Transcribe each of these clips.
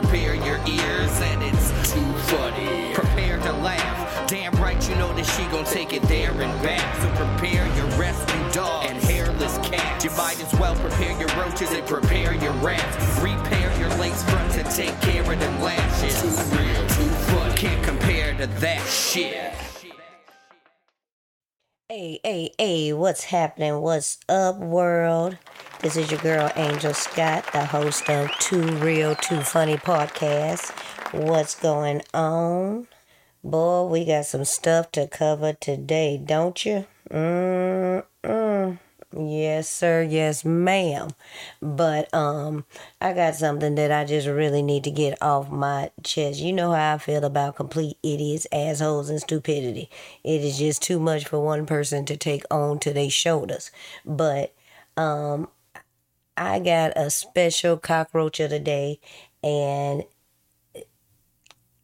prepare your ears, and it's too funny. Prepare to laugh. Damn right, you know that she gon' take it there and back. So prepare your rescue dog and hairless cat. You might as well prepare your roaches and prepare your rats. Repair your lace front to take care of them lashes. Too real, too funny. Can't compare to that shit. Hey, hey, hey, what's happening? What's up, world? This is your girl, Angel Scott, the host of Too Real, Too Funny podcast. What's going on? Boy, we got some stuff to cover today, don't you? Mm-mm. Yes, sir. Yes, ma'am. But um, I got something that I just really need to get off my chest. You know how I feel about complete idiots, assholes, and stupidity. It is just too much for one person to take on to their shoulders. But um, I got a special cockroach of the day, and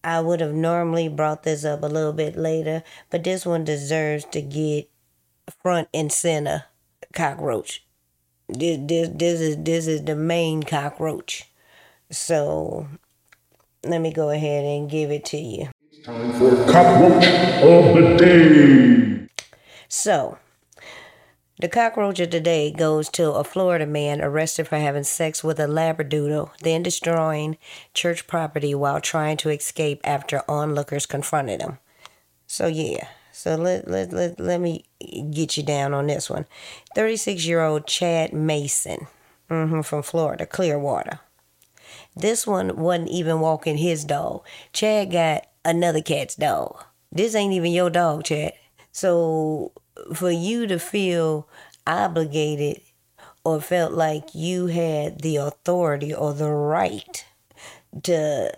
I would have normally brought this up a little bit later, but this one deserves to get front and center cockroach. This, this, this is this is the main cockroach. So let me go ahead and give it to you. Time for cockroach of the day. So the cockroach of the day goes to a Florida man arrested for having sex with a labradoodle, then destroying church property while trying to escape after onlookers confronted him. So yeah, so let let let, let me get you down on this one. 36 year old Chad Mason hmm from Florida, Clearwater. This one wasn't even walking his dog. Chad got another cat's dog. This ain't even your dog, Chad. So for you to feel obligated or felt like you had the authority or the right to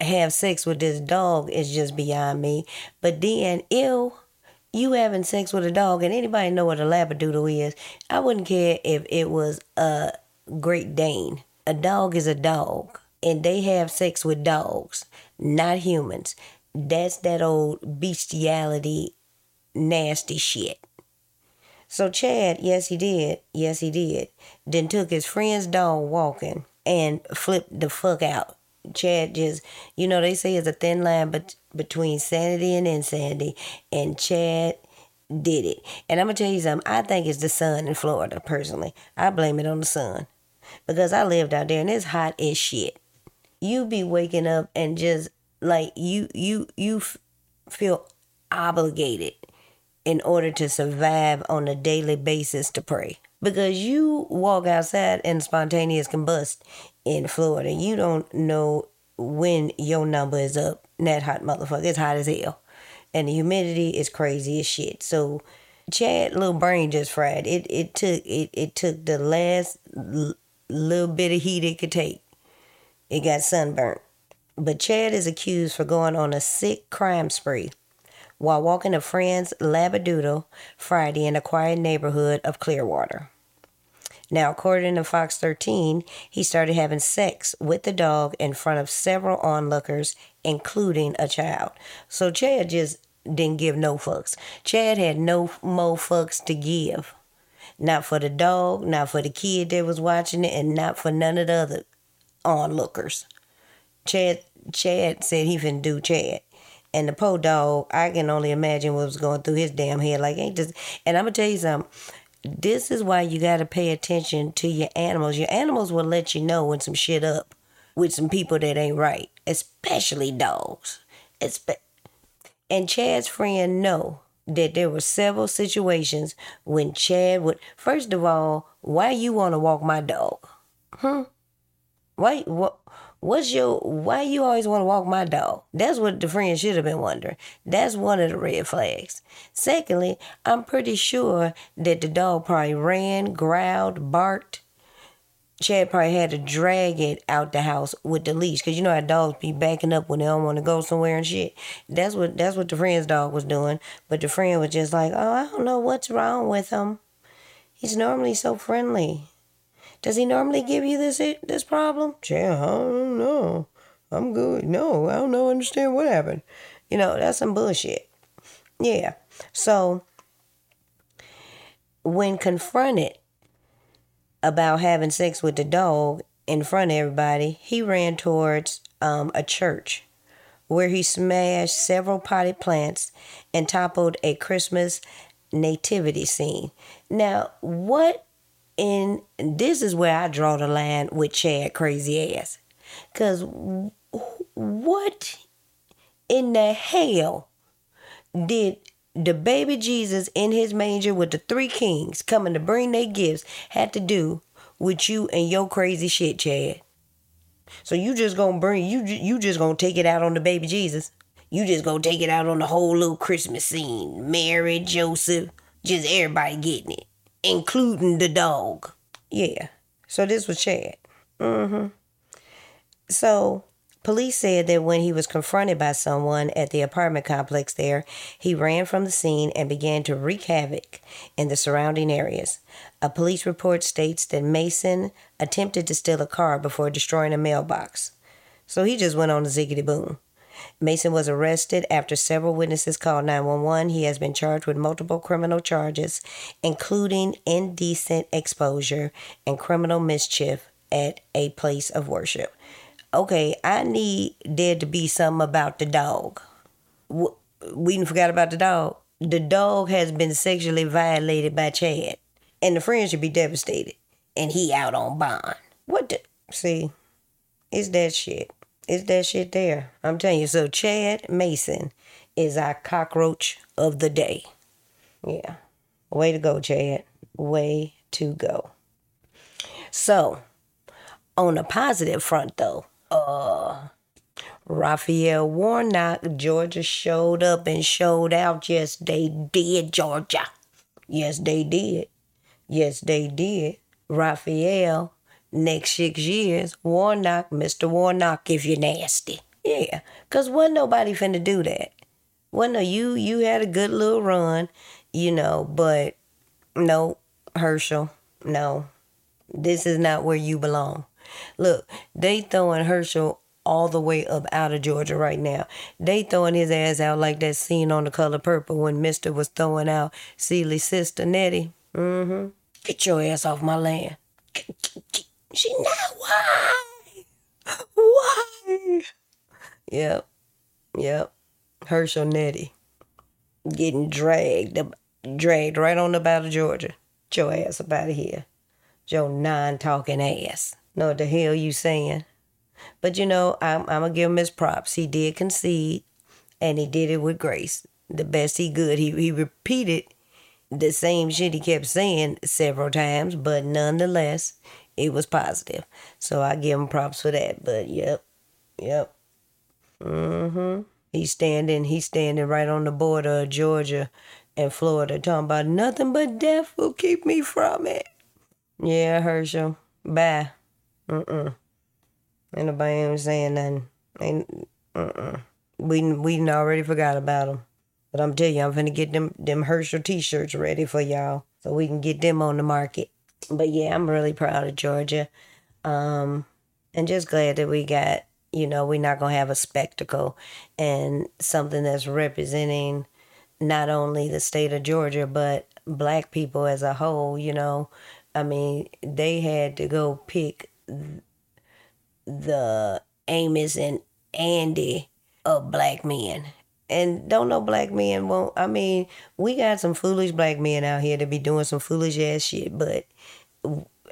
have sex with this dog is just beyond me. But then, ill, you having sex with a dog, and anybody know what a labradoodle is? I wouldn't care if it was a Great Dane. A dog is a dog, and they have sex with dogs, not humans. That's that old bestiality, nasty shit. So Chad, yes he did, yes he did. Then took his friend's dog walking and flipped the fuck out. Chad just, you know, they say it's a thin line but between sanity and insanity, and Chad did it. And I'm gonna tell you something. I think it's the sun in Florida. Personally, I blame it on the sun because I lived out there and it's hot as shit. You be waking up and just like you, you, you f- feel obligated in order to survive on a daily basis to pray. Because you walk outside and spontaneous combust in Florida. You don't know when your number is up. That hot motherfucker. It's hot as hell. And the humidity is crazy as shit. So Chad little brain just fried. It it took it, it took the last l- little bit of heat it could take. It got sunburnt. But Chad is accused for going on a sick crime spree while walking a friend's Labradoodle Friday in a quiet neighborhood of Clearwater. Now, according to Fox 13, he started having sex with the dog in front of several onlookers, including a child. So Chad just didn't give no fucks. Chad had no more fucks to give. Not for the dog, not for the kid that was watching it, and not for none of the other onlookers. Chad Chad said he finna do Chad. And the poor dog, I can only imagine what was going through his damn head. Like, ain't this. And I'm to tell you something. This is why you got to pay attention to your animals. Your animals will let you know when some shit up with some people that ain't right, especially dogs. Espe- and Chad's friend know that there were several situations when Chad would. First of all, why you want to walk my dog? Hmm. Why? What? What's your why you always want to walk my dog? That's what the friend should have been wondering. That's one of the red flags. Secondly, I'm pretty sure that the dog probably ran, growled, barked. Chad probably had to drag it out the house with the leash, cause you know how dogs be backing up when they don't want to go somewhere and shit. That's what that's what the friend's dog was doing. But the friend was just like, oh, I don't know what's wrong with him. He's normally so friendly. Does he normally give you this this problem? Yeah, I don't know. I'm good. No, I don't know. Understand what happened. You know, that's some bullshit. Yeah. So when confronted about having sex with the dog in front of everybody, he ran towards um, a church where he smashed several potted plants and toppled a Christmas nativity scene. Now, what in this is where I draw the line with Chad crazy ass. Cause what in the hell did the baby Jesus in his manger with the three kings coming to bring their gifts had to do with you and your crazy shit, Chad? So you just gonna bring you you just gonna take it out on the baby Jesus? You just gonna take it out on the whole little Christmas scene? Mary, Joseph, just everybody getting it, including the dog. Yeah. So this was Chad. Mm-hmm. So Police said that when he was confronted by someone at the apartment complex there, he ran from the scene and began to wreak havoc in the surrounding areas. A police report states that Mason attempted to steal a car before destroying a mailbox. So he just went on a ziggity boom. Mason was arrested after several witnesses called 911. He has been charged with multiple criminal charges, including indecent exposure and criminal mischief at a place of worship okay, I need there to be something about the dog. We forget about the dog. The dog has been sexually violated by Chad, and the friend should be devastated, and he out on bond. What the? See, it's that shit. It's that shit there. I'm telling you. So Chad Mason is our cockroach of the day. Yeah. Way to go, Chad. Way to go. So, on a positive front, though, uh Raphael Warnock, Georgia showed up and showed out. Yes, they did, Georgia. Yes, they did. Yes, they did. Raphael, next six years, Warnock, Mr. Warnock, if you're nasty. Yeah, because wasn't nobody finna do that. Well, no, you you had a good little run, you know, but no, Herschel, no. This is not where you belong. Look, they throwing Herschel all the way up out of Georgia right now. They throwing his ass out like that scene on the color purple when Mister was throwing out Celie's sister Nettie. Mm-hmm. Get your ass off my land. She not why? Why? Yep. Yep. Herschel Nettie. Getting dragged dragged right on up out of Georgia. Get your ass up out of here. Your non talking ass know what the hell you saying. But you know, I'm, I'm gonna give him his props. He did concede, and he did it with grace, the best he could. He he repeated the same shit he kept saying several times, but nonetheless, it was positive. So I give him props for that. But yep, yep. Mm-hmm. He's standing. He's standing right on the border of Georgia and Florida, talking about nothing but death will keep me from it. Yeah, Herschel. Bye. Mm-mm. Ain't nobody even saying nothing. Ain't, uh-uh. We, we already forgot about them. But I'm telling you, I'm finna get them, them Herschel t-shirts ready for y'all so we can get them on the market. But yeah, I'm really proud of Georgia. Um, and just glad that we got, you know, we're not going to have a spectacle and something that's representing not only the state of Georgia, but black people as a whole, you know. I mean, they had to go pick the Amos and Andy of black men. And don't know black men won't. I mean, we got some foolish black men out here to be doing some foolish ass shit, but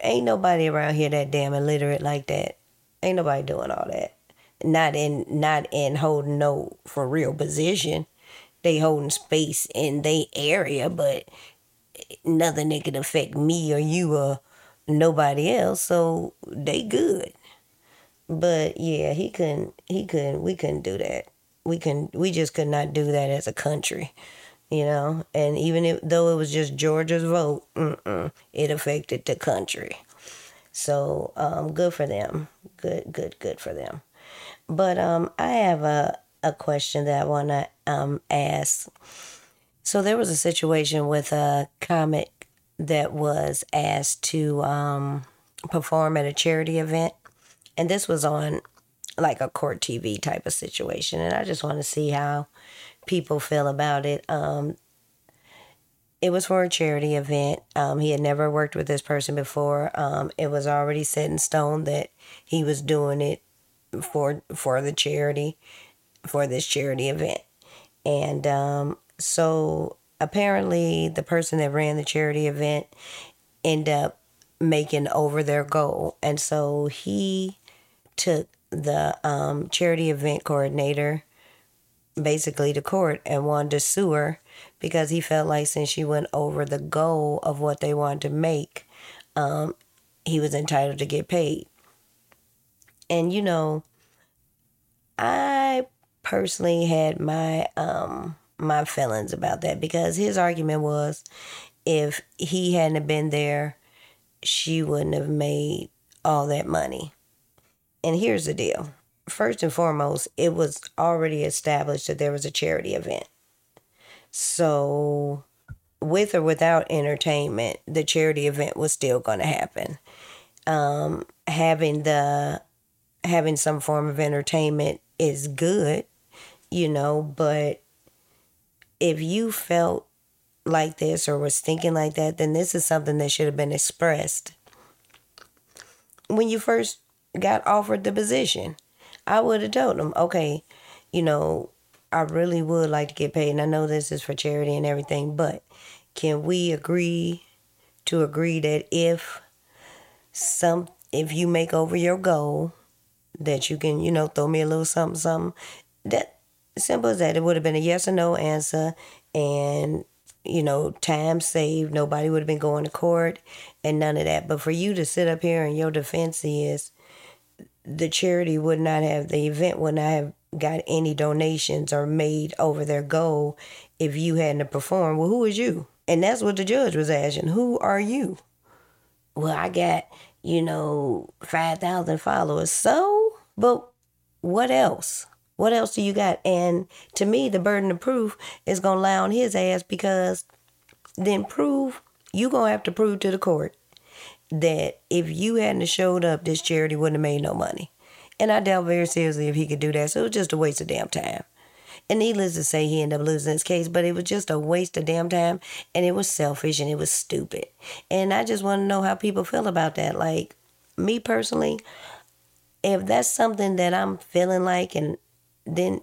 ain't nobody around here that damn illiterate like that. Ain't nobody doing all that. Not in not in holding no for real position. They holding space in they area, but nothing that could affect me or you or nobody else, so they good. But yeah, he couldn't. He couldn't. We couldn't do that. We can. We just could not do that as a country, you know. And even if, though it was just Georgia's vote, it affected the country. So um, good for them. Good, good, good for them. But um, I have a a question that I want to um, ask. So there was a situation with a comic that was asked to um, perform at a charity event. And this was on like a court TV type of situation. And I just want to see how people feel about it. Um, it was for a charity event. Um, he had never worked with this person before. Um, it was already set in stone that he was doing it for for the charity for this charity event. And um, so apparently the person that ran the charity event ended up making over their goal. And so he took the um, charity event coordinator basically to court and wanted to sue her because he felt like since she went over the goal of what they wanted to make, um, he was entitled to get paid. And you know, I personally had my um my feelings about that because his argument was if he hadn't been there, she wouldn't have made all that money. And here's the deal. First and foremost, it was already established that there was a charity event. So, with or without entertainment, the charity event was still going to happen. Um, having the having some form of entertainment is good, you know, but if you felt like this or was thinking like that, then this is something that should have been expressed when you first got offered the position. I would have told them, okay, you know, I really would like to get paid, and I know this is for charity and everything, but can we agree to agree that if some if you make over your goal, that you can, you know, throw me a little something, something. That simple as that. It would have been a yes or no answer, and you know, time saved. Nobody would have been going to court, and none of that. But for you to sit up here and your defense is, the charity would not have the event would not have got any donations or made over their goal if you hadn't performed. Well, who is you? And that's what the judge was asking. Who are you? Well, I got, you know, 5,000 followers. So, but what else? What else do you got? And to me, the burden of proof is going to lie on his ass because then prove, you going to have to prove to the court that if you hadn't showed up, this charity wouldn't have made no money. And I doubt very seriously if he could do that. So it was just a waste of damn time. And needless to say, he ended up losing his case, but it was just a waste of damn time. And it was selfish and it was stupid. And I just want to know how people feel about that. Like, me personally, if that's something that I'm feeling like, and then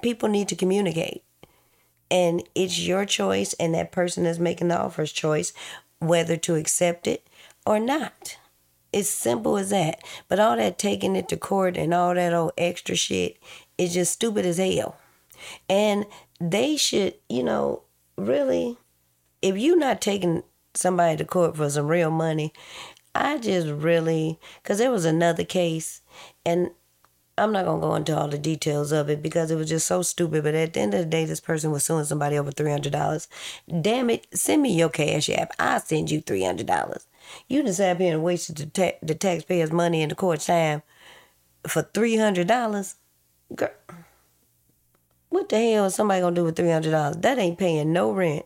people need to communicate. And it's your choice, and that person is making the offer's choice whether to accept it or not. It's simple as that. But all that taking it to court and all that old extra shit is just stupid as hell. And they should, you know, really, if you're not taking somebody to court for some real money, I just really, because there was another case, and I'm not gonna go into all the details of it because it was just so stupid. But at the end of the day, this person was suing somebody over three hundred dollars. Damn it! Send me your cash app. I'll send you three hundred dollars. You just sat here and wasted the, ta- the taxpayers' money and the court's time for three hundred dollars. Girl, what the hell is somebody gonna do with three hundred dollars? That ain't paying no rent.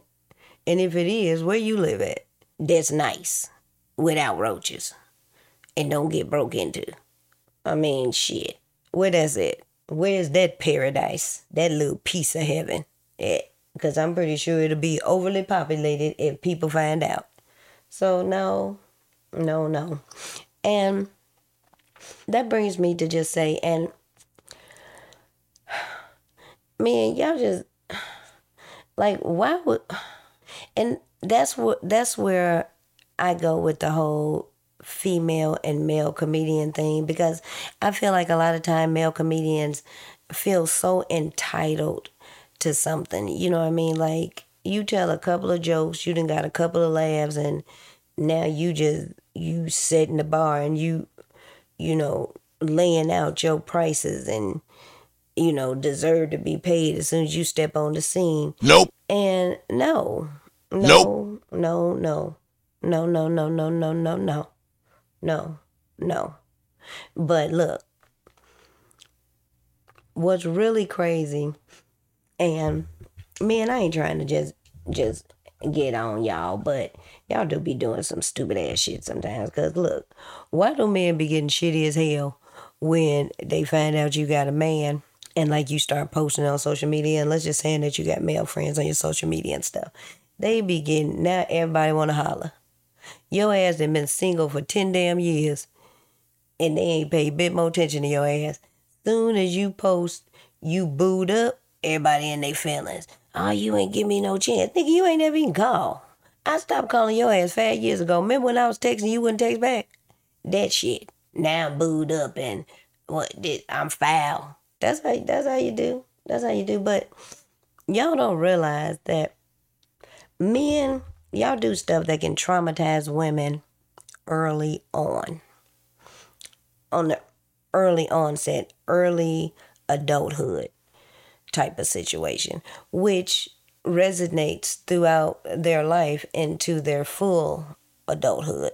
And if it is, where you live at? That's nice, without roaches, and don't get broke into. I mean, shit. Where that's it? Where's that paradise? That little piece of heaven? Because I'm pretty sure it'll be overly populated if people find out. So no, no, no. And that brings me to just say, and man, y'all just like why would and that's what that's where I go with the whole female and male comedian thing because I feel like a lot of time male comedians feel so entitled to something. You know what I mean? Like you tell a couple of jokes, you done got a couple of laughs and now you just you sit in the bar and you you know, laying out your prices and you know, deserve to be paid as soon as you step on the scene. Nope. And no. No. Nope. No, no. No, no, no, no, no, no, no no, no. But look, what's really crazy, and man, I ain't trying to just just get on y'all, but y'all do be doing some stupid ass shit sometimes. Cause look, why do men be getting shitty as hell when they find out you got a man and like you start posting on social media and let's just say that you got male friends on your social media and stuff. They be getting now everybody wanna holler. Your ass done been single for ten damn years and they ain't paid a bit more attention to your ass. soon as you post you booed up, everybody in their feelings. Oh, you ain't give me no chance. Nigga, you ain't never even called. I stopped calling your ass five years ago. Remember when I was texting you wouldn't text back? That shit. Now I'm booed up and what did I'm foul. That's how that's how you do. That's how you do. But y'all don't realize that men, y'all do stuff that can traumatize women early on. On the early onset, early adulthood type of situation, which resonates throughout their life into their full adulthood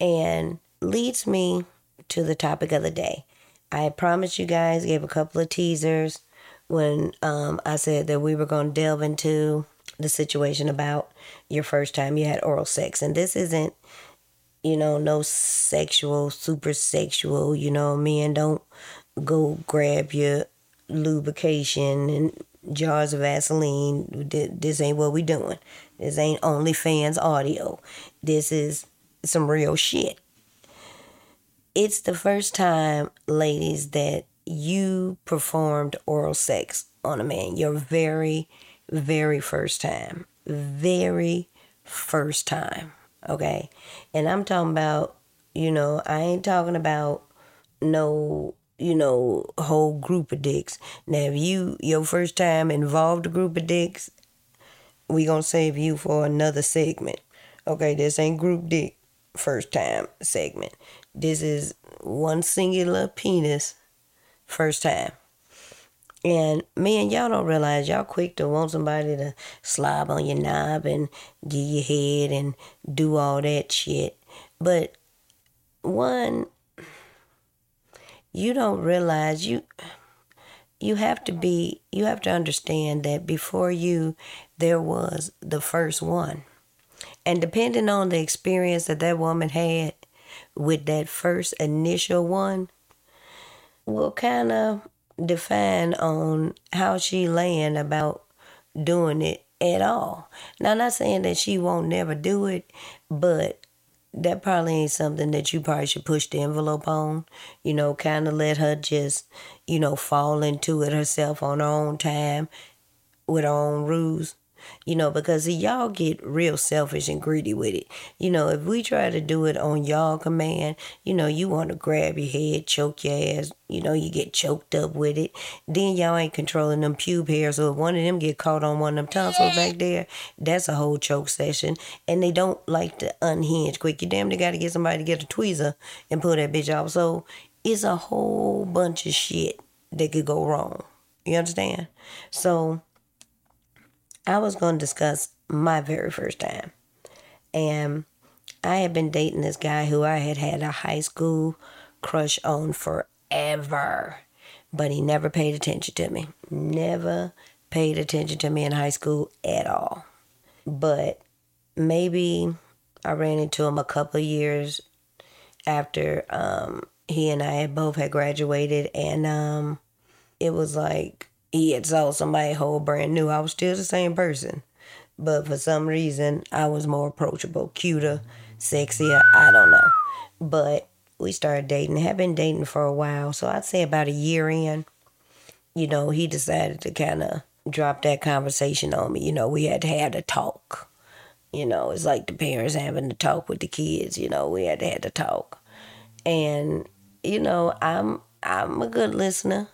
and leads me to the topic of the day. I promised you guys, gave a couple of teasers when um, I said that we were going to delve into the situation about your first time you had oral sex. And this isn't, you know, no sexual, super sexual, you know, men don't go grab your lubrication and jars of Vaseline. This ain't what we doing. This ain't OnlyFans audio. This is some real shit. It's the first time, ladies, that you performed oral sex on a man. Your very, very first time. Very first time. Okay. And I'm talking about, you know, I ain't talking about no you know, whole group of dicks. Now, if you your first time involved a group of dicks, we gonna save you for another segment. Okay, this ain't group dick first time segment. This is one singular penis first time. And man, y'all don't realize y'all quick to want somebody to slob on your knob and give you head and do all that shit. But one you don't realize you you have to be you have to understand that before you there was the first one and depending on the experience that that woman had with that first initial one will kind of define on how she laying about doing it at all now I'm not saying that she won't never do it but that probably ain't something that you probably should push the envelope on. You know, kind of let her just, you know, fall into it herself on her own time with her own rules you know, because y'all get real selfish and greedy with it. You know, if we try to do it on y'all command, you know, you want to grab your head, choke your ass, you know, you get choked up with it. Then y'all ain't controlling them pube hairs. So if one of them get caught on one of them tonsils back there, that's a whole choke session. And they don't like to unhinge quick. You damn they got to get somebody to get a tweezer and pull that bitch off. So it's a whole bunch of shit that could go wrong. You understand? So I was going to discuss my very first time. And I had been dating this guy who I had had a high school crush on forever. But he never paid attention to me. Never paid attention to me in high school at all. But maybe I ran into him a couple years after um, he and I both had graduated, and um, it was like he had saw somebody whole brand new. I was still the same person, but for some reason I was more approachable, cuter, sexier. I don't know, but we started dating. Have been dating for a while, so I'd say about a year in. You know, he decided to kind of drop that conversation on me. You know, we had to have a talk. You know, it's like the parents having to talk with the kids. You know, we had to have to talk, and you know, I'm I'm a good listener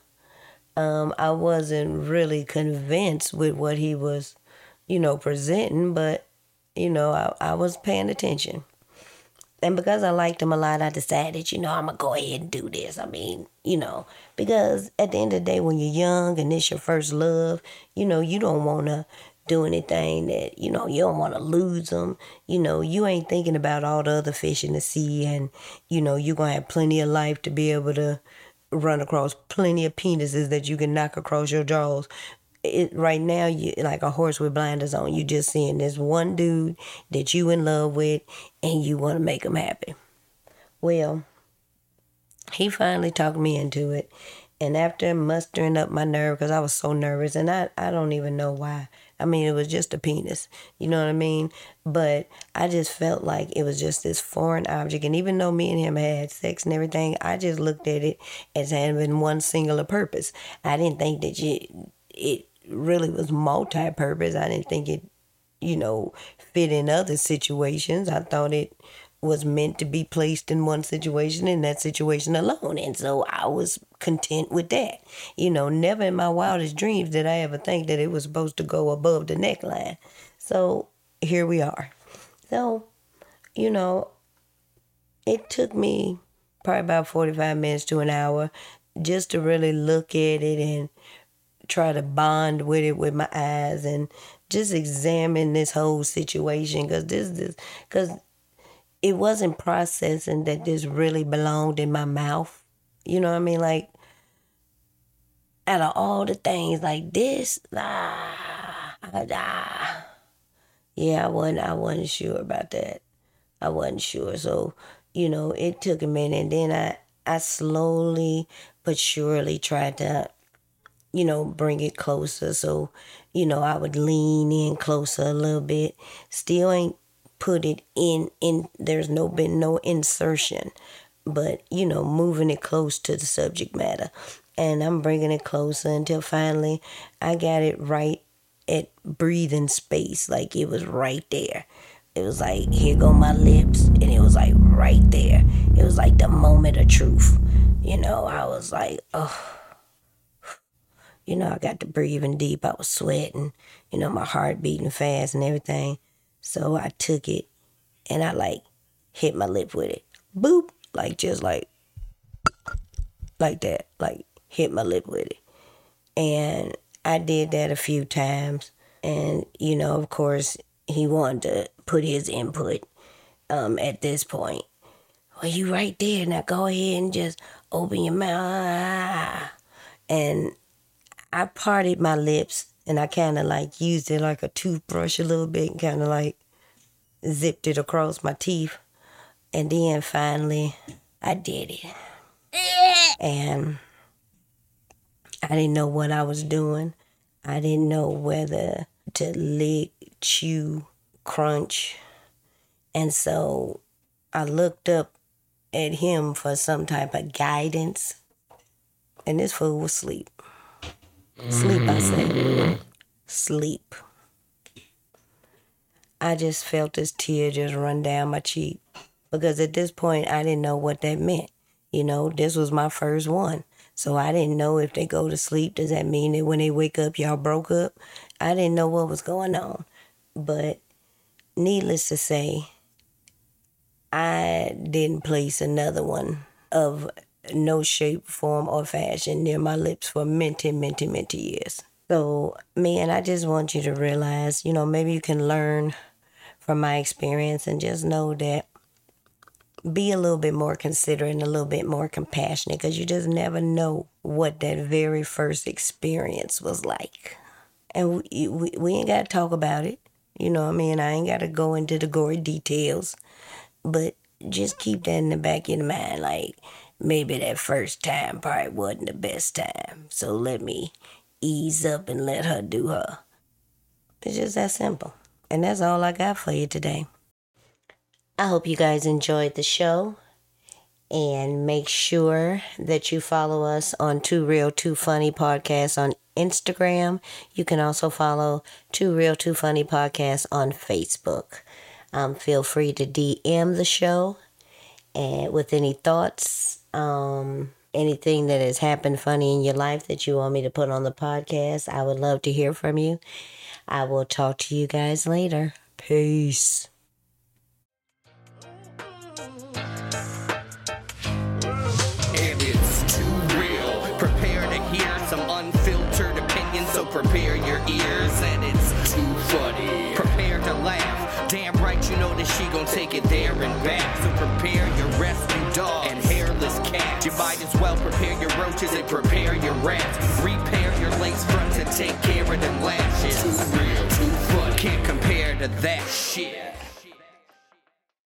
um, I wasn't really convinced with what he was, you know, presenting, but, you know, I, I was paying attention. And because I liked him a lot, I decided, you know, I'm going to go ahead and do this. I mean, you know, because at the end of the day, when you're young and it's your first love, you know, you don't want to do anything that, you know, you don't want to lose them. You know, you ain't thinking about all the other fish in the sea and, you know, you're to have plenty of life to be able to run across plenty of penises that you can knock across your jaws. It, right now, you like a horse with blinders on. You just seeing this one dude that you in love with, and you want to make him happy. Well, he finally talked me into it, and after mustering up my nerve, because I was so nervous, and I I don't even know why I mean, it was just a penis. You know what I mean? But I just felt like it was just this foreign object. And even though me and him had sex and everything, I just looked at it as having one singular purpose. I didn't think that you, it really was multi purpose. I didn't think it, you know, fit in other situations. I thought it was meant to be placed in one situation in that situation alone. And so I was content with that. You know, never in my wildest dreams did I ever think that it was supposed to go above the neckline. So here we are. So, you know, it took me probably about 45 minutes to an hour just to really look at it and try to bond with it with my eyes and just examine this whole situation because this this because it wasn't processing that this really belonged in my mouth. You know what I mean? Like, out of all the things like this, ah, ah, yeah, I wasn't, I wasn't sure about that. I wasn't sure. So, you know, it took a minute. And then I, I slowly but surely tried to, you know, bring it closer. So, you know, I would lean in closer a little bit. Still ain't put it in in there's no been no insertion but you know moving it close to the subject matter. And i'm bringing it closer until finally i got it right at breathing space like it was right there. It was like here go my lips and it was like right there. It was like the moment of truth. You know i was like oh you know i got to breathing deep. I was sweating. You know my heart beating fast and everything so I took it and I like hit my lip with it. Boop. Like just like like that. Like hit my lip with it. And I did that a few times. And, you know, of course, he wanted to put his input um, at this point. Well, you right there. Now go ahead and just open your mouth. And I parted my lips and I kind of like used it like a toothbrush a little bit and kind of like zipped it across my teeth. And then finally, I did it. And I didn't know what I was doing. I didn't know whether to lick, chew, crunch. And so I looked up at him for some type of guidance. And this fool was asleep. Sleep, I said. Mm-hmm. Sleep. I just felt this tear just run down my cheek because at this point I didn't know what that meant. You know, this was my first one. So I didn't know if they go to sleep, does that mean that when they wake up, y'all broke up? I didn't know what was going on. But needless to say, I didn't place another one of no shape, form, or fashion near my lips for many, many, many years. So, man, I just want you to realize, you know, maybe you can learn from my experience and just know that be a little bit more considerate and a little bit more compassionate because you just never know what that very first experience was like. And we, we, we ain't got to talk about it. You know what I mean? I ain't got to go into the gory details, but just keep that in the back of your mind. Like, maybe that first time probably wasn't the best time. So let me ease up and let her do her. It's just that simple. And that's all I got for you today. I hope you guys enjoyed the show. And make sure that you follow us on Too Real Too Funny Podcast on Instagram. You can also follow Too Real Too Funny Podcast on Facebook. Um, feel free to DM the show and with any thoughts, um, anything that has happened funny in your life that you want me to put on the podcast, I would love to hear from you. I will talk to you guys later. Peace. Roaches and prepare your rats. Repair your lace fronts and take care of them lashes. Too real, too funny. Can't compare to that shit.